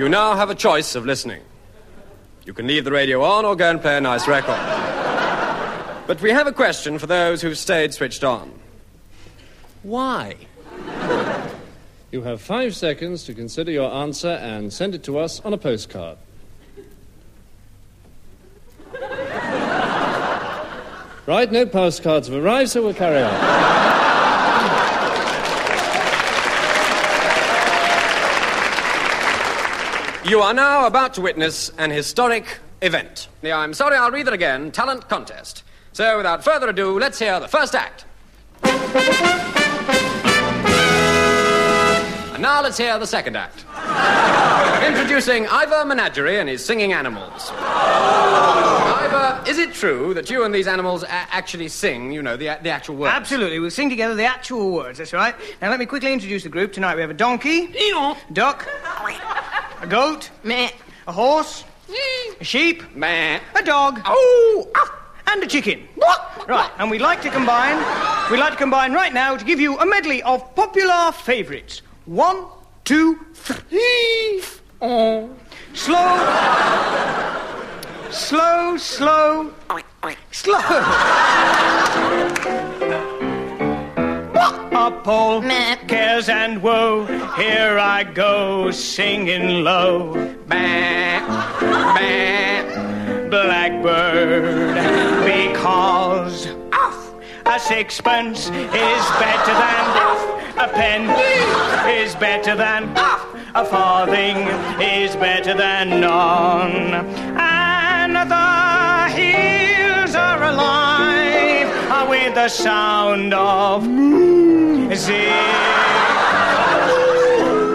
You now have a choice of listening. You can leave the radio on or go and play a nice record. But we have a question for those who've stayed switched on. Why? You have five seconds to consider your answer and send it to us on a postcard. right, no postcards have arrived, so we'll carry on. You are now about to witness an historic event. Yeah, I'm sorry, I'll read it again talent contest. So, without further ado, let's hear the first act. And now let's hear the second act. Introducing Ivor Menagerie and his singing animals. Ivor, is it true that you and these animals a- actually sing, you know, the, the actual words? Absolutely. We'll sing together the actual words, that's right. Now, let me quickly introduce the group. Tonight we have a donkey, duck, a goat, Meh. a horse, mm. a sheep, Meh. a dog, Oh! Ah. and a chicken. What? Right, and we'd like to combine, we'd like to combine right now to give you a medley of popular favourites. One, two, three. Oh. Slow. Slow, slow, slow. All Meh. cares and woe, here I go singing low. Bah, bah, blackbird, because a sixpence is better than a penny is better than a farthing is better than none. And the hills are alive with the sound of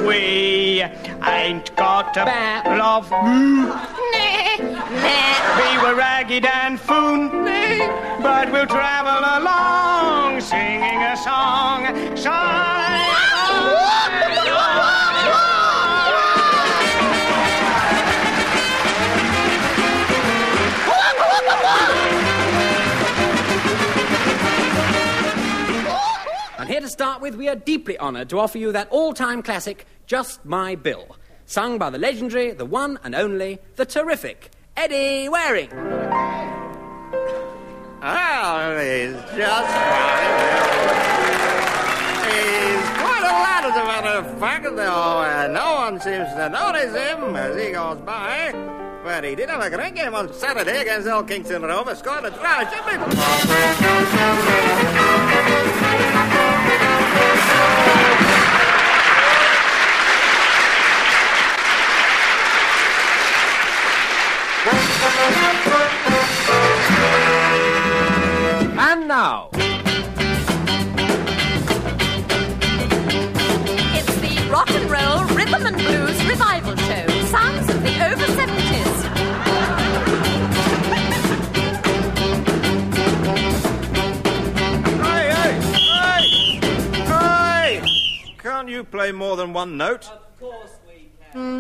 We ain't got a battle of we were ragged and foon, but we'll travel along singing a song. Song. And here to start with, we are deeply honoured to offer you that all time classic, Just My Bill, sung by the legendary, the one and only, the terrific Eddie Waring. Oh, he's just fine. He's quite a lad, as a matter of fact, though no one seems to notice him as he goes by. But he did have a great game on Saturday against Hull Kingston Rovers, scored a try, shouldn't And now, It's the Rock and Roll Rhythm and Blues Revival Show. Sounds of the over 70s. You play more than one note? Bringing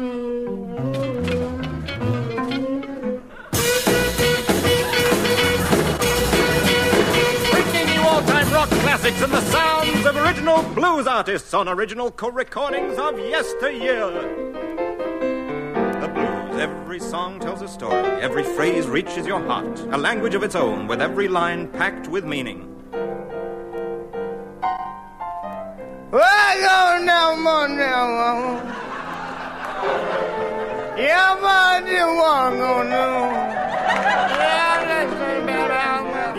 you all-time rock classics and the sounds of original blues artists on original co-recordings of yesteryear. The blues, every song tells a story, every phrase reaches your heart, a language of its own, with every line packed with meaning.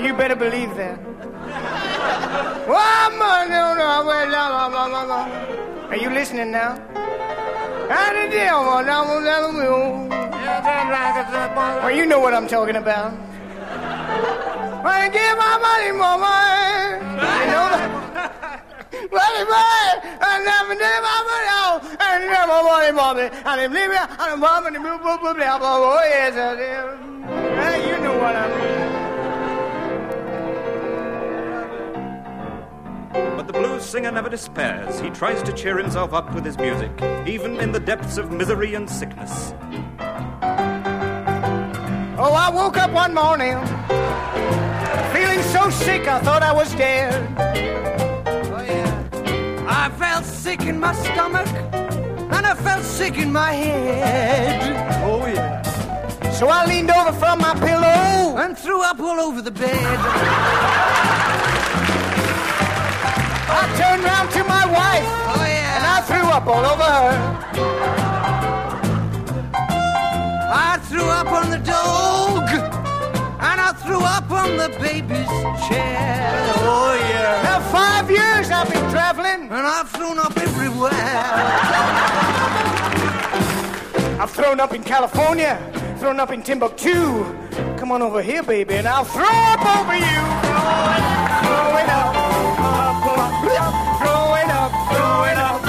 You better believe that. Are you listening now? Well, you know what I'm talking about. I give my money, mama. Hey, you know what I mean. But the blues singer never despairs. He tries to cheer himself up with his music, even in the depths of misery and sickness. Oh, I woke up one morning feeling so sick I thought I was dead. Sick in my stomach and and I felt sick in my head. Oh, yeah. So I leaned over from my pillow and threw up all over the bed. I turned round to my wife oh, yeah. and I threw up all over her. I threw up on the dog and I threw up on the baby's chair. Oh, yeah. Now, five years I've been traveling and I've thrown up everywhere. I've thrown up in California, thrown up in Timbuktu. Come on over here, baby, and I'll throw up over you. Throwing up, throwing up, throwing up, throwing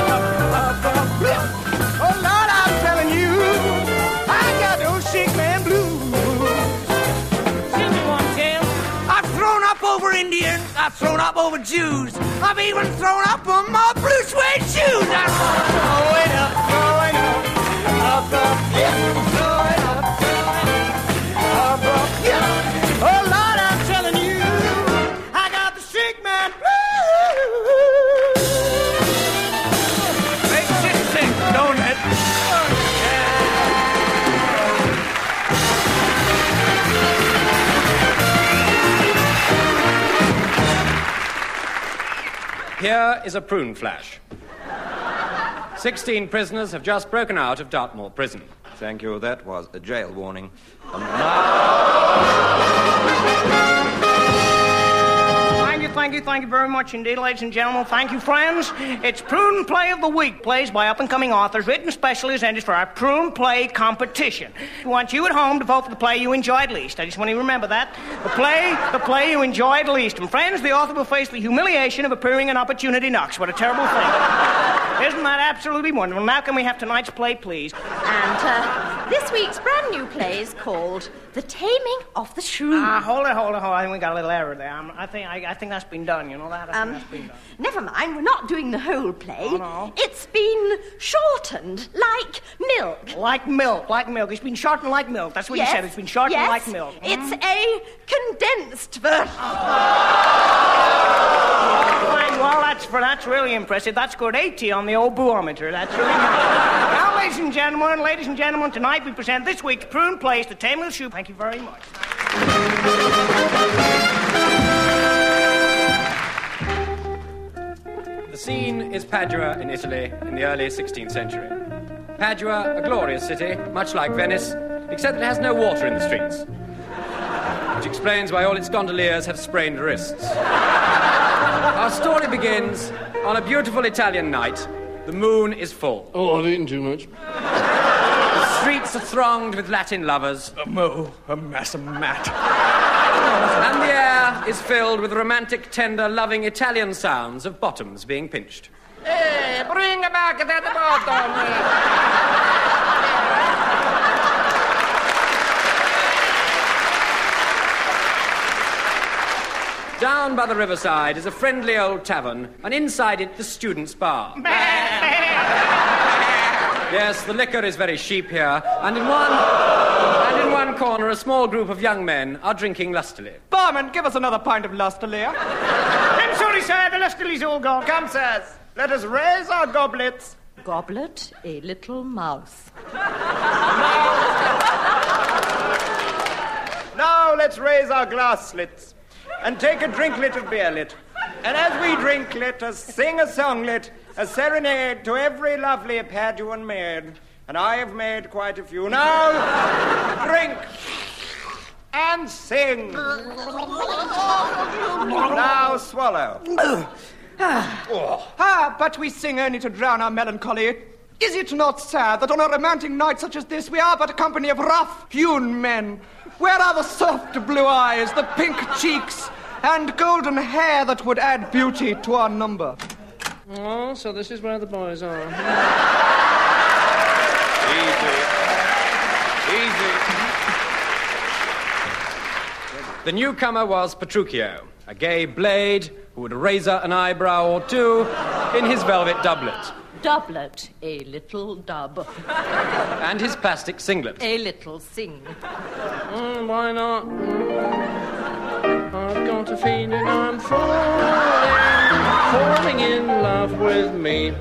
thrown up over Jews. I've even thrown up on my blue suede shoes. I'm throwing up, throwing up, up, up, yeah, Here is a prune flash. Sixteen prisoners have just broken out of Dartmoor prison. Thank you. That was a jail warning. You, thank you, thank you very much indeed, ladies and gentlemen. Thank you, friends. It's Prune Play of the Week, plays by up and coming authors, written specially as ended for our Prune Play competition. We want you at home to vote for the play you enjoyed least. I just want you to remember that. The play, the play you enjoyed least. And friends, the author will face the humiliation of appearing in Opportunity Knocks. What a terrible thing. Isn't that absolutely wonderful? Now, can we have tonight's play, please? And uh, this week's brand new play is called The Taming of the Shrew. Ah, hold it, hold it, hold it. I think we got a little error there. Um, I think, I, I think that's been done, you know that? I think Um, that's been done. never mind, we're not doing the whole play. Oh, no. It's been shortened like milk. Like milk, like milk. It's been shortened like milk. That's what yes, you said. It's been shortened yes, like milk. It's a condensed version. Fine, well, that's for that's really impressive. That's scored 80 on the old boometer. That's really now, ladies and gentlemen, ladies and gentlemen, tonight we present this week's Prune Plays, The Tame of the Shoe. Thank you very much. The scene is Padua in Italy in the early 16th century. Padua, a glorious city, much like Venice, except that it has no water in the streets. Which explains why all its gondoliers have sprained wrists. Our story begins on a beautiful Italian night. The moon is full. Oh, I've eaten too much. The streets are thronged with Latin lovers. A mo, a mass of mat. And the air is filled with romantic, tender, loving Italian sounds of bottoms being pinched. Hey, bring back that bottom. Down by the riverside is a friendly old tavern, and inside it, the students' bar. yes, the liquor is very cheap here, and in one and in one corner, a small group of young men are drinking lustily. Barman, give us another pint of Lusterly. I'm sorry, sir. The lustily's all gone. Come, sirs, let us raise our goblets. Goblet, a little mouse. Now let's raise our glass slits and take a drinklet of beerlet. And as we drink, let us sing a songlet, a serenade to every lovely Paduan maid. And I have made quite a few. Now, drink and sing. now swallow. Ah, but we sing only to drown our melancholy. Is it not sad that on a romantic night such as this we are but a company of rough-hewn men? Where are the soft blue eyes, the pink cheeks, and golden hair that would add beauty to our number? Oh, so this is where the boys are. Easy. Easy. The newcomer was Petruchio, a gay blade who would razor an eyebrow or two in his velvet doublet Doublet, a little dub. and his plastic singlet. A little sing. Mm, why not? I've got a feeling I'm falling, falling in love with me.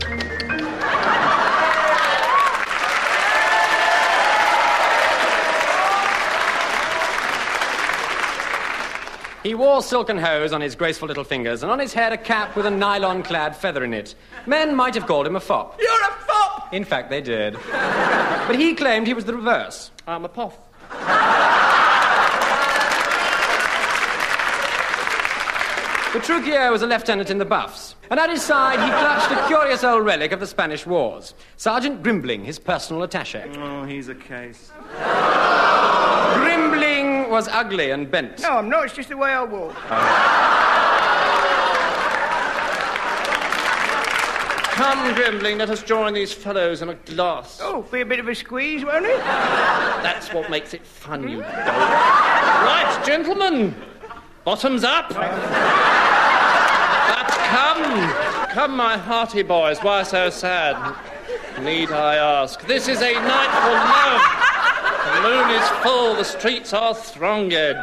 He wore silken hose on his graceful little fingers, and on his head a cap with a nylon clad feather in it. Men might have called him a fop. You're a fop! In fact, they did. but he claimed he was the reverse. I'm a poff. Petruchio was a lieutenant in the Buffs, and at his side he clutched a curious old relic of the Spanish Wars Sergeant Grimbling, his personal attache. Oh, he's a case. Grimbling was ugly and bent. No, I'm not. It's just the way I walk. Come, Grimbling, let us join these fellows in a glass. Oh, be a bit of a squeeze, won't it? That's what makes it fun, you dolt. Right, gentlemen, bottoms up. Come, my hearty boys, why so sad? Need I ask? This is a night for love. The moon is full, the streets are thronged.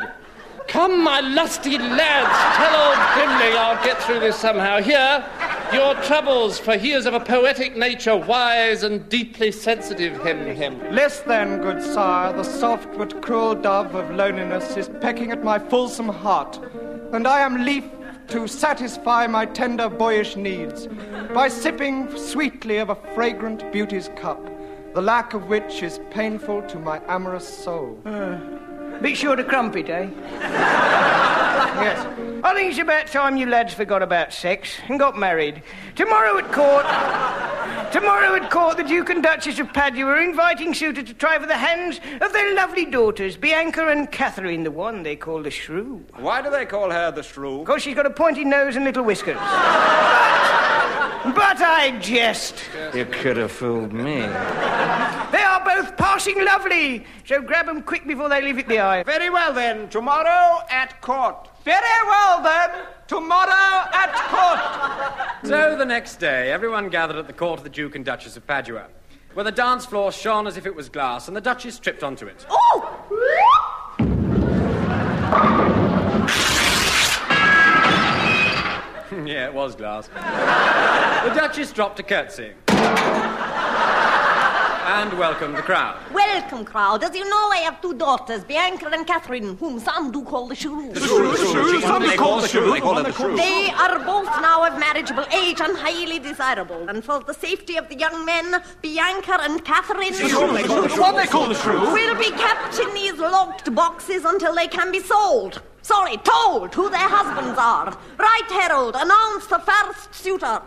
Come, my lusty lads, tell old Grimbling I'll get through this somehow. Here, your troubles, for he is of a poetic nature, wise and deeply sensitive, him, him. Less than, good sire, the soft but cruel dove of loneliness is pecking at my fulsome heart, and I am lief to satisfy my tender boyish needs by sipping sweetly of a fragrant beauty's cup, the lack of which is painful to my amorous soul. Bit short of crumpet, eh? Yes. I think it's about time you lads forgot about sex and got married. Tomorrow at court. Tomorrow at court, the Duke and Duchess of Padua are inviting suitors to try for the hands of their lovely daughters, Bianca and Catherine, the one they call the Shrew. Why do they call her the shrew? Because she's got a pointy nose and little whiskers. But I jest. You could have fooled me. They are both passing lovely, so grab 'em quick before they leave it behind. Very well then, tomorrow at court. Very well then, tomorrow at court. So the next day, everyone gathered at the court of the Duke and Duchess of Padua, where the dance floor shone as if it was glass, and the Duchess tripped onto it. Oh! yeah, it was glass. the Duchess dropped a curtsy. And welcome the crowd. Welcome, crowd. As you know, I have two daughters, Bianca and Catherine, whom some do call the Shrew. They call the shrew. They call the shrew. They are both now of marriageable age and highly desirable. And for the safety of the young men, Bianca and Catherine What they call the shrew? will be kept in these locked boxes until they can be sold. Sorry, told who their husbands are. Right, Herald, announce the first suitor.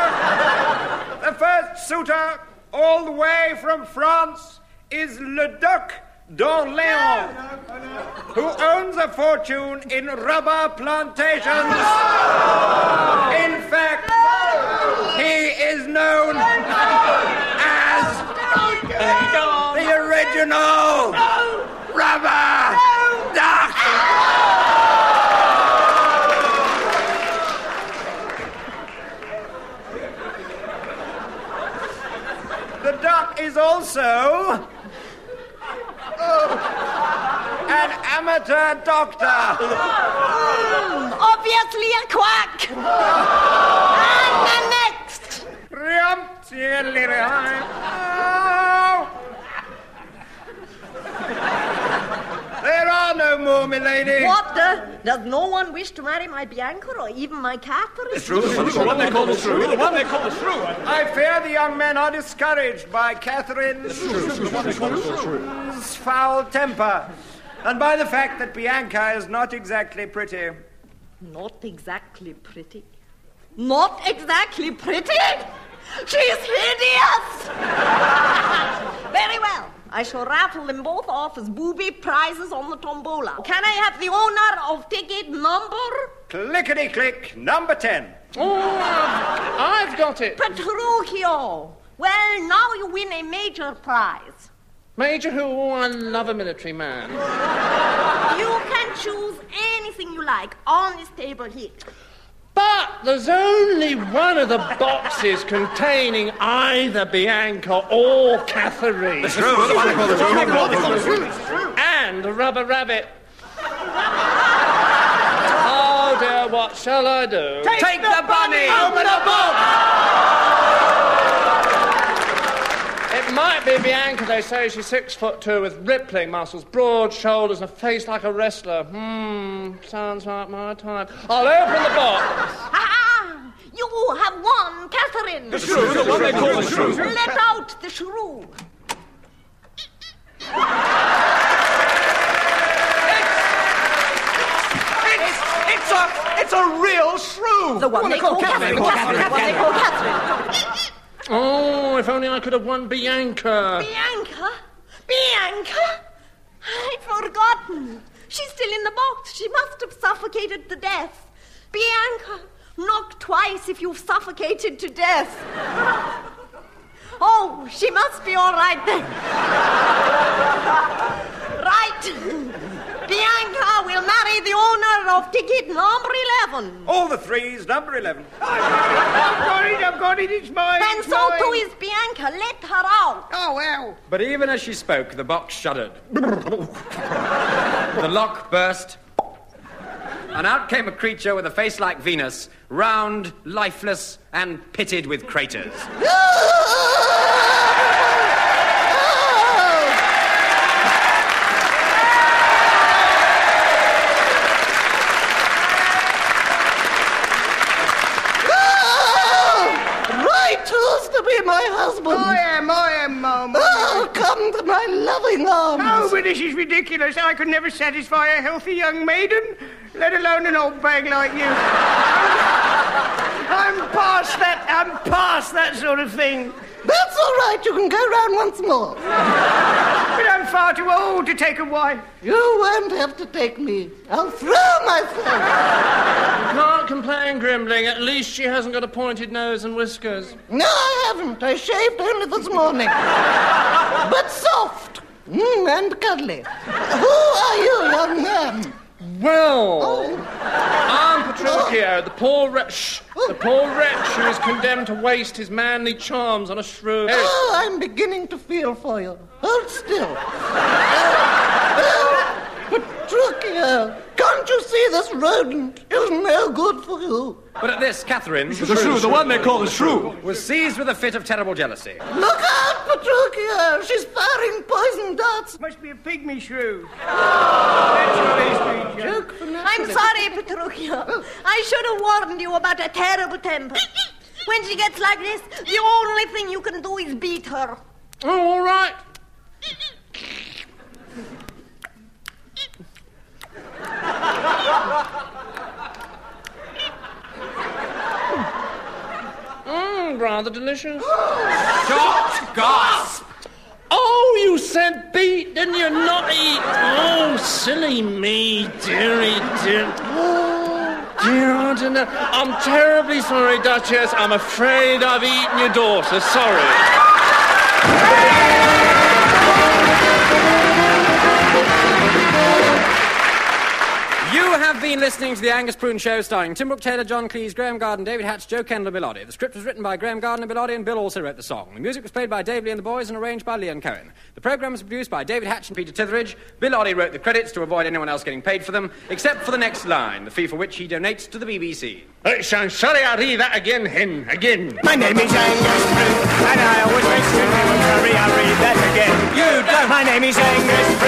The first suitor, all the way from France, is Le Duc d'Orléans, who owns a fortune in rubber plantations. In fact, he is known as the original rubber duck. The duck is also oh, an amateur doctor. Obviously a quack. and the next. Rium, tiddly, rium. Oh. There are no more, milady. What the? Does no one wish to marry my Bianca or even my Catherine? It's true. The one they call the shrew. The one they call the shrew. I fear the young men are discouraged by Catherine's foul temper, and by the fact that Bianca is not exactly pretty. Not exactly pretty. Not exactly pretty? She's hideous! Very well. I shall raffle them both off as booby prizes on the tombola. Can I have the honor of ticket number? Clickety click, number ten. Oh, I've got it. Petruchio. Well, now you win a major prize. Major Who, oh, I love a military man. You can choose anything you like on this table here. But there's only one of the boxes containing either Bianca or Catherine. And a rubber rabbit. Oh dear, what shall I do? Take, the bunny. Open the box! It might be Bianca, they say. She's six foot two with rippling muscles, broad shoulders, and a face like a wrestler. Hmm, sounds like my type. I'll open the box. Ah, you have won, Catherine. The shrew, the one they call the shrew. Let out the shrew. It's, it's a, it's a real shrew. The one they call Catherine. Catherine. The one they call Catherine. Oh, if only I could have won Bianca. Bianca? Bianca? I'd forgotten. She's still in the box. She must have suffocated to death. Bianca, knock twice if you've suffocated to death. Oh, she must be all right then. right. Bianca the owner of ticket number 11. All the threes, number 11. I've got it, I've got it, it's mine. And it's so mine. too is Bianca. Let her out. Oh, well. But even as she spoke, the box shuddered. the lock burst. And out came a creature with a face like Venus, round, lifeless, and pitted with craters. Right, who's to be my husband? I am, I am, Mum. Oh, come to my loving arms. Oh, but this is ridiculous. I could never satisfy a healthy young maiden, let alone an old bag like you. I'm past that. I'm past that sort of thing. That's all right. You can go round once more. But I'm far too old to take a wife. You won't have to take me. I'll throw myself. You Can't complain, Grimbling. At least she hasn't got a pointed nose and whiskers. No, I haven't. I shaved only this morning. but soft. Mm, and cuddly. Who are you, young man? Well, I'm Petruchio, the poor wretch, the poor wretch who is condemned to waste his manly charms on a shrew. Oh, I'm beginning to feel for you. Hold still. Petruchio, can't you see this rodent is no good for you? But at this, Catherine, The shrew, the one they call the shrew. was seized with a fit of terrible jealousy. Look out, Petruchio! She's firing poison darts. Must be a pygmy shrew. Natural. Joke for I'm sorry, Petruchio. I should have warned you about her terrible temper. When she gets like this, the only thing you can do is beat her. Oh, all right. Mmm, rather delicious. Shot! Gasp! Oh, you said beat, didn't you? Not eat. Oh, silly me, dearie, dear. Dear, I don't know. I'm terribly sorry, Duchess. I'm afraid I've eaten your daughter. Sorry. You have been listening to The Angus Prune Show starring Tim Brooke Taylor, John Cleese, Graeme Garden, David Hatch, Jo Kendall, and Bill Oddie. The script was written by Graeme Garden and Bill Oddie, and Bill also wrote the song. The music was played by Dave Lee and the Boys and arranged by Leon Cohen. The program was produced by David Hatch and Peter Titheradge. Bill Oddie wrote the credits to avoid anyone else getting paid for them, except for the next line, the fee for which he donates to the BBC. Uh, so- sorry, I'll read that again, Hen. Again. My name is Angus Prune, and I always make sure you hurry. I'll read that again. You don't! My name is Angus